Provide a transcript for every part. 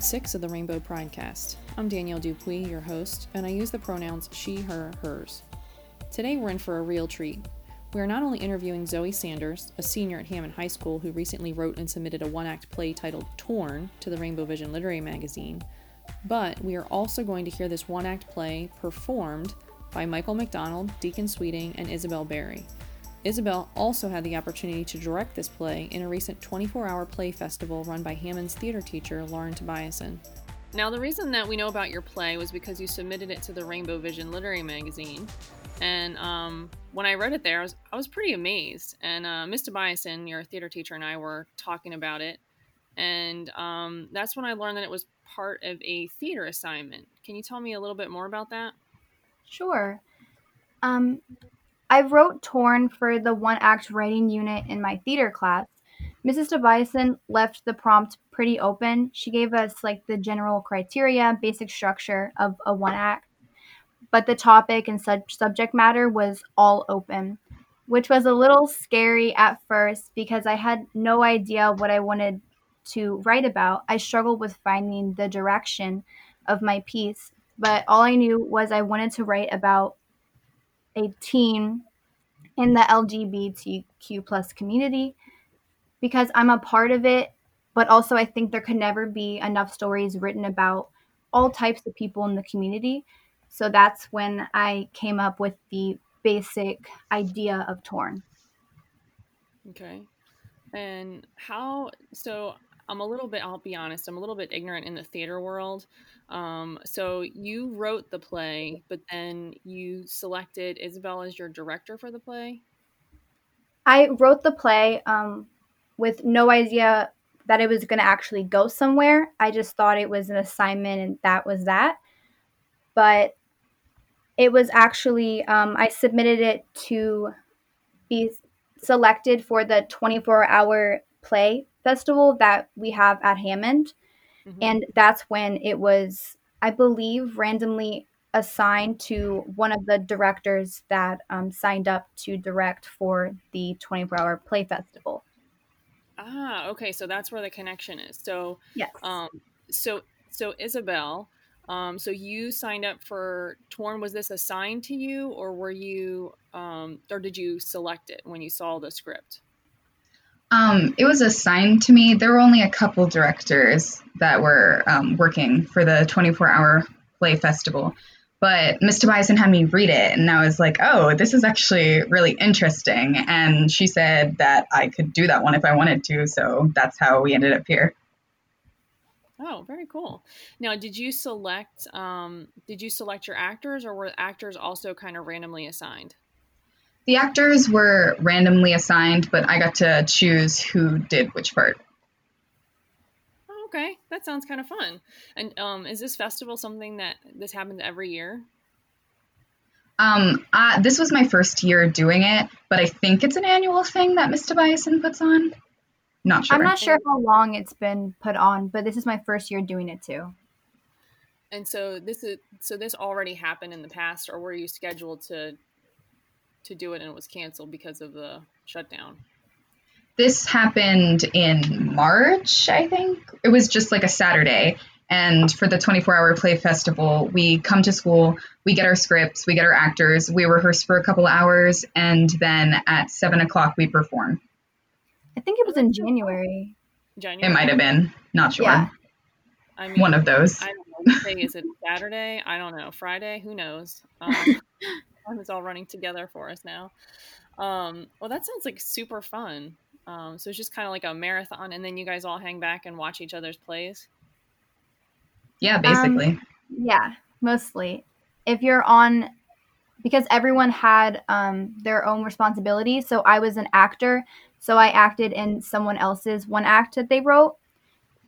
episode 6 of the Rainbow Pridecast. I'm Danielle Dupuis, your host, and I use the pronouns she, her, hers. Today we're in for a real treat. We are not only interviewing Zoe Sanders, a senior at Hammond High School who recently wrote and submitted a one act play titled Torn to the Rainbow Vision Literary Magazine, but we are also going to hear this one act play performed by Michael McDonald, Deacon Sweeting, and Isabel Berry. Isabel also had the opportunity to direct this play in a recent 24 hour play festival run by Hammond's theater teacher, Lauren Tobiasen. Now, the reason that we know about your play was because you submitted it to the Rainbow Vision Literary Magazine. And um, when I read it there, I was, I was pretty amazed. And uh, Miss Tobiasen, your theater teacher, and I were talking about it. And um, that's when I learned that it was part of a theater assignment. Can you tell me a little bit more about that? Sure. Um, I wrote Torn for the one act writing unit in my theater class. Mrs. Tobiasen left the prompt pretty open. She gave us like the general criteria, basic structure of a one act, but the topic and subject matter was all open, which was a little scary at first because I had no idea what I wanted to write about. I struggled with finding the direction of my piece, but all I knew was I wanted to write about a teen in the LGBTQ plus community because I'm a part of it, but also I think there could never be enough stories written about all types of people in the community. So that's when I came up with the basic idea of Torn. Okay. And how, so I'm a little bit, I'll be honest, I'm a little bit ignorant in the theater world. Um, so you wrote the play, but then you selected Isabel as your director for the play? I wrote the play um, with no idea that it was going to actually go somewhere. I just thought it was an assignment and that was that. But it was actually, um, I submitted it to be selected for the 24 hour play festival that we have at Hammond. Mm-hmm. And that's when it was, I believe, randomly assigned to one of the directors that um, signed up to direct for the 24 hour play festival. Ah, okay. So that's where the connection is. So, yes. Um, so, so Isabel, um, so you signed up for Torn. Was this assigned to you, or were you, um, or did you select it when you saw the script? Um, it was assigned to me. There were only a couple directors that were um, working for the 24 hour play festival. But Miss Tobiasen had me read it, and I was like, oh, this is actually really interesting. And she said that I could do that one if I wanted to. So that's how we ended up here. Oh, very cool. Now, did you select um, did you select your actors, or were actors also kind of randomly assigned? The actors were randomly assigned, but I got to choose who did which part. Oh, okay, that sounds kind of fun. And um, is this festival something that this happens every year? Um, uh, this was my first year doing it, but I think it's an annual thing that Miss Tobiasen puts on. Not sure. I'm not sure how long it's been put on, but this is my first year doing it too. And so this is so this already happened in the past, or were you scheduled to to do it and it was canceled because of the shutdown? This happened in March, I think. It was just like a Saturday. And for the 24 hour play festival, we come to school, we get our scripts, we get our actors, we rehearse for a couple hours, and then at seven o'clock we perform. I think it was in January. January. It might have been. Not sure. Yeah. I mean, One of those. I don't know. Say, is it Saturday? I don't know. Friday? Who knows? Um, it's all running together for us now. Um, well, that sounds like super fun. Um, so it's just kind of like a marathon, and then you guys all hang back and watch each other's plays. Yeah, basically. Um, yeah, mostly. If you're on, because everyone had um, their own responsibilities. So I was an actor, so I acted in someone else's one act that they wrote.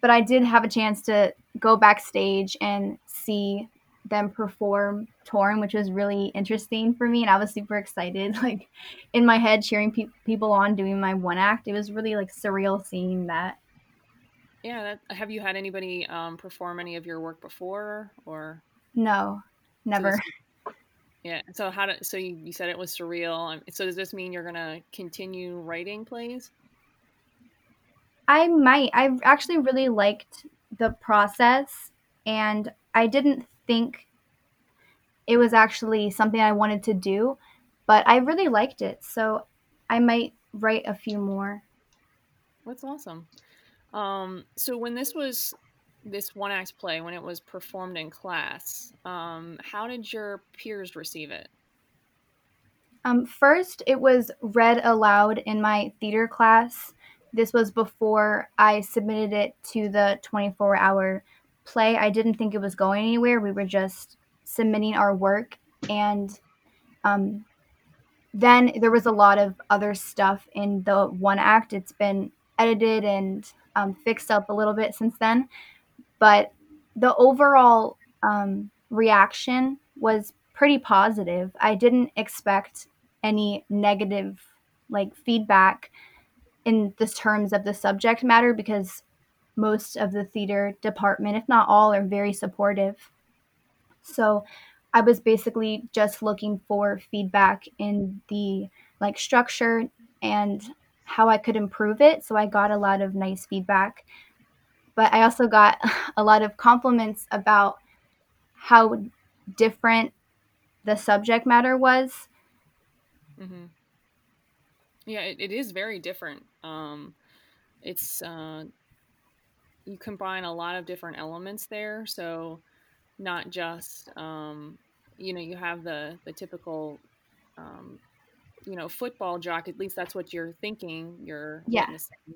But I did have a chance to go backstage and see them perform Torn, which was really interesting for me, and I was super excited. Like in my head, cheering pe- people on doing my one act. It was really like surreal seeing that. Yeah, that, have you had anybody um, perform any of your work before, or no, never. So yeah. So how do, so you, you said it was surreal. Um, so does this mean you're gonna continue writing plays? I might. I actually really liked the process and I didn't think it was actually something I wanted to do, but I really liked it. So I might write a few more. That's awesome. Um, so when this was this one act play, when it was performed in class, um, how did your peers receive it? Um, first, it was read aloud in my theater class. This was before I submitted it to the 24 hour play. I didn't think it was going anywhere. We were just submitting our work. And um, then there was a lot of other stuff in the one act. It's been edited and um, fixed up a little bit since then. But the overall um, reaction was pretty positive. I didn't expect any negative like feedback in the terms of the subject matter because most of the theater department, if not all, are very supportive. So I was basically just looking for feedback in the like structure and how I could improve it. So I got a lot of nice feedback. But I also got a lot of compliments about how different the subject matter was. Mm-hmm. Yeah, it, it is very different. Um, it's uh, you combine a lot of different elements there. So not just um, you know you have the the typical um, you know football jock. At least that's what you're thinking. You're yeah. witnessing.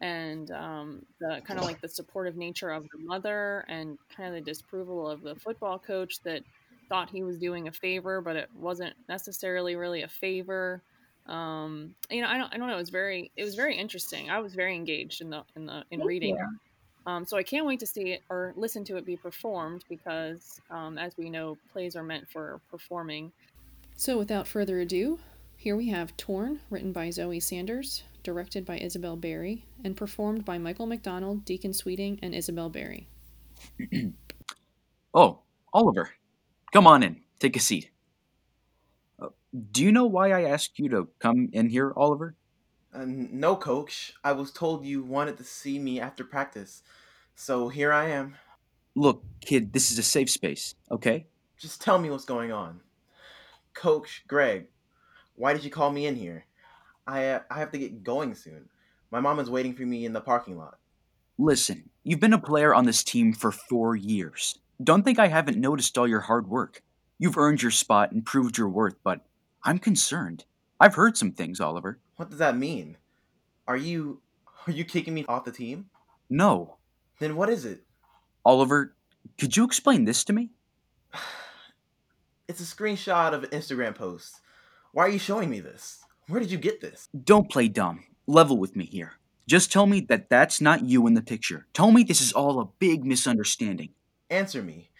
And um, the kind of like the supportive nature of the mother, and kind of the disapproval of the football coach that thought he was doing a favor, but it wasn't necessarily really a favor um you know i don't i don't know it was very it was very interesting i was very engaged in the in the in Thank reading you. Um so i can't wait to see it or listen to it be performed because um as we know plays are meant for performing so without further ado here we have torn written by zoe sanders directed by isabel Barry, and performed by michael mcdonald deacon sweeting and isabel Barry. oh oliver come on in take a seat uh, do you know why I asked you to come in here, Oliver? Uh, no, coach. I was told you wanted to see me after practice. So here I am. Look, kid, this is a safe space, okay? Just tell me what's going on. Coach Greg, why did you call me in here? I uh, I have to get going soon. My mom is waiting for me in the parking lot. Listen, you've been a player on this team for four years. Don't think I haven't noticed all your hard work. You've earned your spot and proved your worth, but I'm concerned. I've heard some things, Oliver. What does that mean? Are you are you kicking me off the team? No. Then what is it? Oliver, could you explain this to me? It's a screenshot of an Instagram post. Why are you showing me this? Where did you get this? Don't play dumb. Level with me here. Just tell me that that's not you in the picture. Tell me this is all a big misunderstanding. Answer me.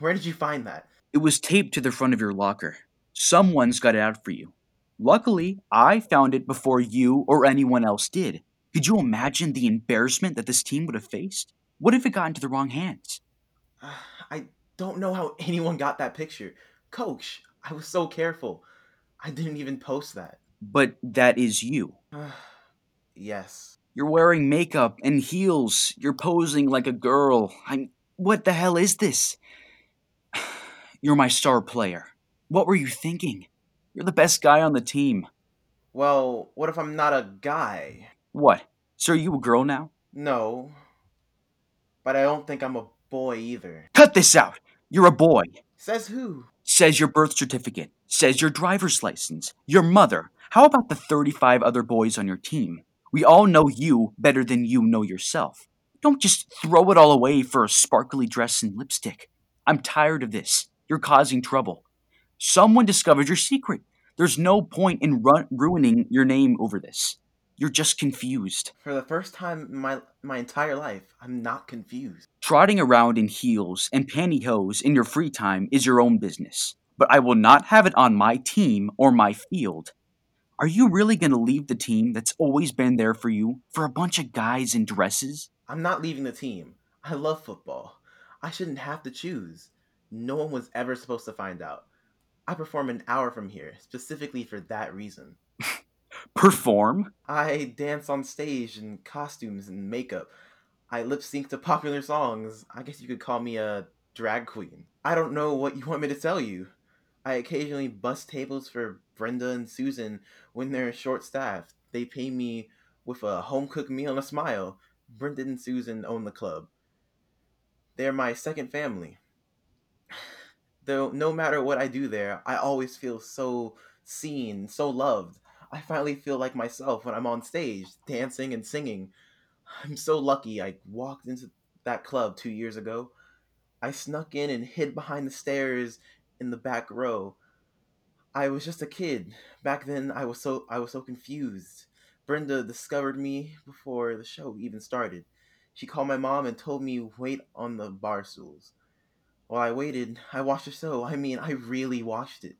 Where did you find that? It was taped to the front of your locker. Someone's got it out for you. Luckily, I found it before you or anyone else did. Could you imagine the embarrassment that this team would have faced? What if it got into the wrong hands? I don't know how anyone got that picture. Coach, I was so careful. I didn't even post that. But that is you. yes. You're wearing makeup and heels. You're posing like a girl. I'm. What the hell is this? You're my star player. What were you thinking? You're the best guy on the team. Well, what if I'm not a guy? What? So are you a girl now? No. But I don't think I'm a boy either. Cut this out! You're a boy. Says who? Says your birth certificate. Says your driver's license. Your mother. How about the 35 other boys on your team? We all know you better than you know yourself. Don't just throw it all away for a sparkly dress and lipstick. I'm tired of this. You're causing trouble. Someone discovered your secret. There's no point in ru- ruining your name over this. You're just confused. For the first time in my my entire life, I'm not confused. Trotting around in heels and pantyhose in your free time is your own business, but I will not have it on my team or my field. Are you really going to leave the team that's always been there for you for a bunch of guys in dresses? I'm not leaving the team. I love football. I shouldn't have to choose. No one was ever supposed to find out. I perform an hour from here, specifically for that reason. Perform? I dance on stage in costumes and makeup. I lip sync to popular songs. I guess you could call me a drag queen. I don't know what you want me to tell you. I occasionally bust tables for Brenda and Susan when they're short staffed. They pay me with a home cooked meal and a smile. Brenda and Susan own the club. They're my second family. Though no matter what I do there, I always feel so seen, so loved. I finally feel like myself when I'm on stage, dancing and singing. I'm so lucky I walked into that club two years ago. I snuck in and hid behind the stairs in the back row. I was just a kid. Back then I was so I was so confused. Brenda discovered me before the show even started. She called my mom and told me wait on the bar stools. While I waited, I watched the show. I mean, I really watched it.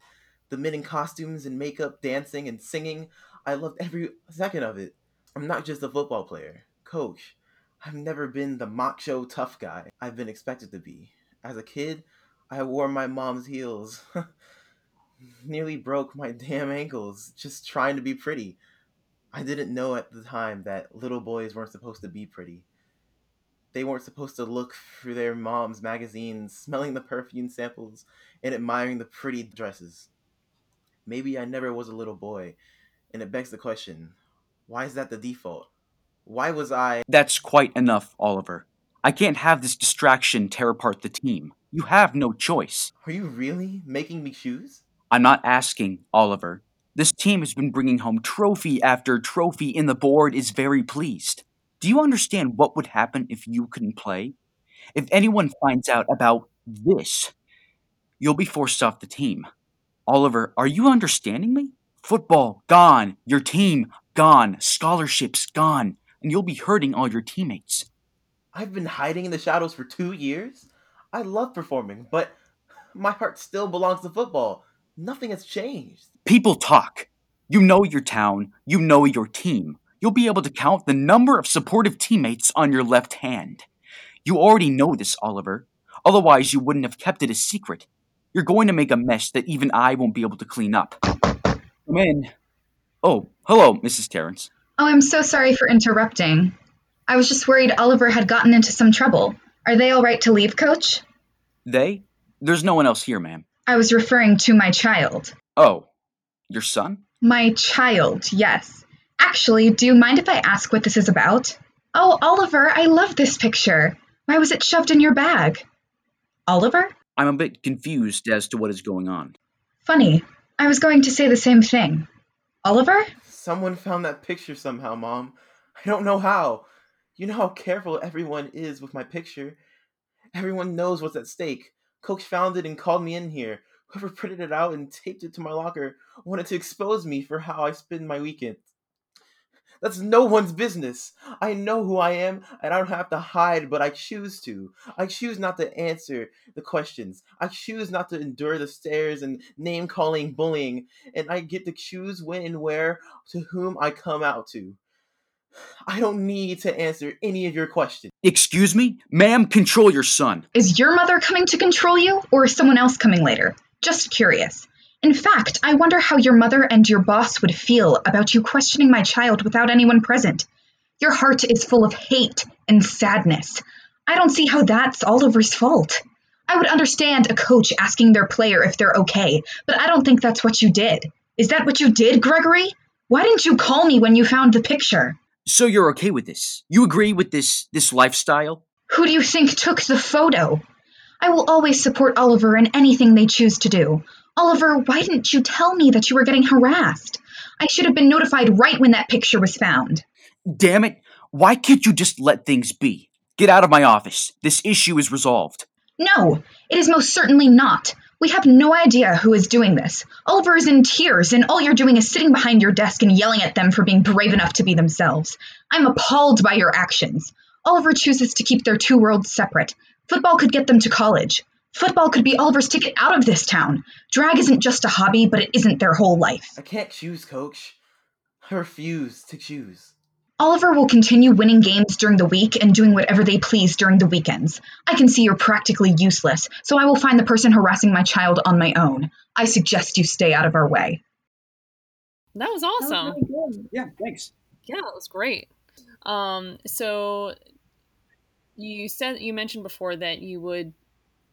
The men in costumes and makeup, dancing and singing. I loved every second of it. I'm not just a football player, coach. I've never been the macho tough guy I've been expected to be. As a kid, I wore my mom's heels. Nearly broke my damn ankles just trying to be pretty. I didn't know at the time that little boys weren't supposed to be pretty. They weren't supposed to look through their mom's magazines, smelling the perfume samples and admiring the pretty dresses. Maybe I never was a little boy, and it begs the question why is that the default? Why was I. That's quite enough, Oliver. I can't have this distraction tear apart the team. You have no choice. Are you really making me choose? I'm not asking, Oliver. This team has been bringing home trophy after trophy, and the board is very pleased. Do you understand what would happen if you couldn't play? If anyone finds out about this, you'll be forced off the team. Oliver, are you understanding me? Football gone, your team gone, scholarships gone, and you'll be hurting all your teammates. I've been hiding in the shadows for two years. I love performing, but my heart still belongs to football. Nothing has changed. People talk. You know your town, you know your team. You'll be able to count the number of supportive teammates on your left hand. You already know this, Oliver. Otherwise, you wouldn't have kept it a secret. You're going to make a mess that even I won't be able to clean up. Come in. Oh, hello, Mrs. Terrence. Oh, I'm so sorry for interrupting. I was just worried Oliver had gotten into some trouble. Are they all right to leave, Coach? They? There's no one else here, ma'am. I was referring to my child. Oh, your son? My child, yes. Actually, do you mind if I ask what this is about? Oh, Oliver, I love this picture. Why was it shoved in your bag? Oliver? I'm a bit confused as to what is going on. Funny. I was going to say the same thing. Oliver? Someone found that picture somehow, Mom. I don't know how. You know how careful everyone is with my picture. Everyone knows what's at stake. Coach found it and called me in here. Whoever printed it out and taped it to my locker wanted to expose me for how I spend my weekend. That's no one's business. I know who I am, and I don't have to hide, but I choose to. I choose not to answer the questions. I choose not to endure the stares and name calling bullying, and I get to choose when and where to whom I come out to. I don't need to answer any of your questions. Excuse me? Ma'am, control your son. Is your mother coming to control you, or is someone else coming later? Just curious. In fact, I wonder how your mother and your boss would feel about you questioning my child without anyone present. Your heart is full of hate and sadness. I don't see how that's Oliver's fault. I would understand a coach asking their player if they're okay, but I don't think that's what you did. Is that what you did, Gregory? Why didn't you call me when you found the picture? So you're okay with this? You agree with this this lifestyle? Who do you think took the photo? I will always support Oliver in anything they choose to do. Oliver, why didn't you tell me that you were getting harassed? I should have been notified right when that picture was found. Damn it. Why can't you just let things be? Get out of my office. This issue is resolved. No, it is most certainly not. We have no idea who is doing this. Oliver is in tears, and all you're doing is sitting behind your desk and yelling at them for being brave enough to be themselves. I'm appalled by your actions. Oliver chooses to keep their two worlds separate. Football could get them to college. Football could be Oliver's ticket out of this town. Drag isn't just a hobby, but it isn't their whole life. I can't choose, coach. I refuse to choose. Oliver will continue winning games during the week and doing whatever they please during the weekends. I can see you're practically useless, so I will find the person harassing my child on my own. I suggest you stay out of our way. That was awesome. That was really good. Yeah, thanks. Yeah, that was great. Um, so you said you mentioned before that you would,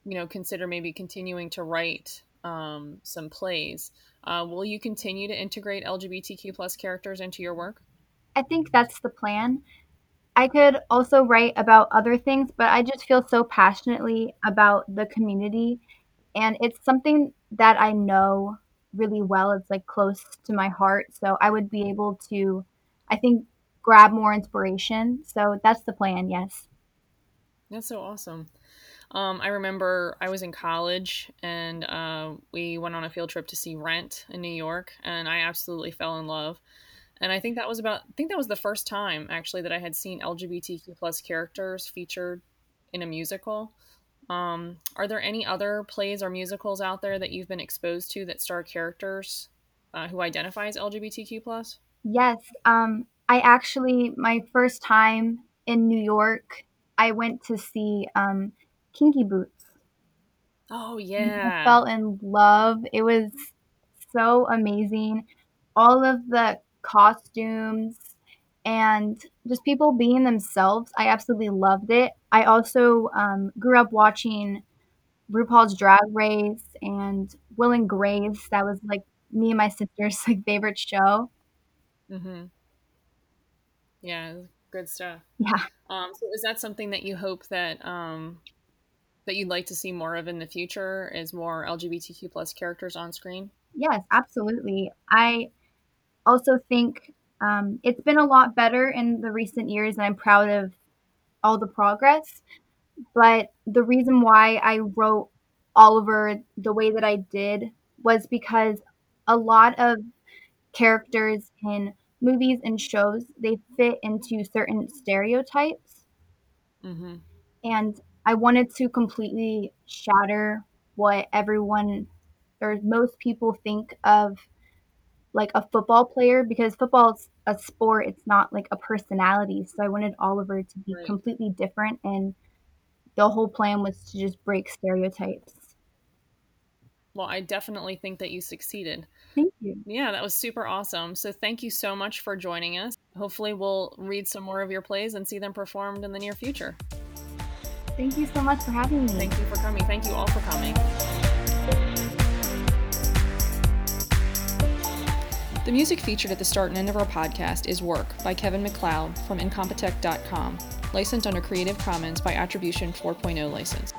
you know, consider maybe continuing to write um, some plays. Uh, will you continue to integrate LGBTQ plus characters into your work? I think that's the plan. I could also write about other things, but I just feel so passionately about the community. And it's something that I know really well. It's like close to my heart. So I would be able to, I think, grab more inspiration. So that's the plan, yes. That's so awesome. Um, I remember I was in college and uh, we went on a field trip to see Rent in New York, and I absolutely fell in love. And I think that was about I think that was the first time actually that I had seen LGBTQ plus characters featured in a musical. Um, are there any other plays or musicals out there that you've been exposed to that star characters uh, who identify as LGBTQ plus? Yes. Um, I actually my first time in New York, I went to see um, Kinky Boots. Oh yeah. I fell in love. It was so amazing. All of the costumes and just people being themselves. I absolutely loved it. I also um, grew up watching RuPaul's Drag Race and Will and Grace. That was like me and my sister's like favorite show. Mm-hmm. Yeah, good stuff. Yeah. Um, so is that something that you hope that um, that you'd like to see more of in the future? Is more LGBTQ plus characters on screen? Yes, absolutely. I also think um, it's been a lot better in the recent years, and I'm proud of all the progress. But the reason why I wrote Oliver the way that I did was because a lot of characters in movies and shows they fit into certain stereotypes Mm-hmm. and I wanted to completely shatter what everyone or most people think of like a football player because football is a sport it's not like a personality so i wanted oliver to be Right. completely different and the whole plan was to just break stereotypes Well, I definitely think that you succeeded. Thank you Yeah, that was super awesome. So thank you so much for joining us. Hopefully, we'll read some more of your plays and see them performed in the near future. thank you so much for having me Thank you for coming. Thank you all for coming. The music featured at the start and end of our podcast is Work by Kevin MacLeod from Incompetech.com, licensed under Creative Commons by Attribution 4.0 license.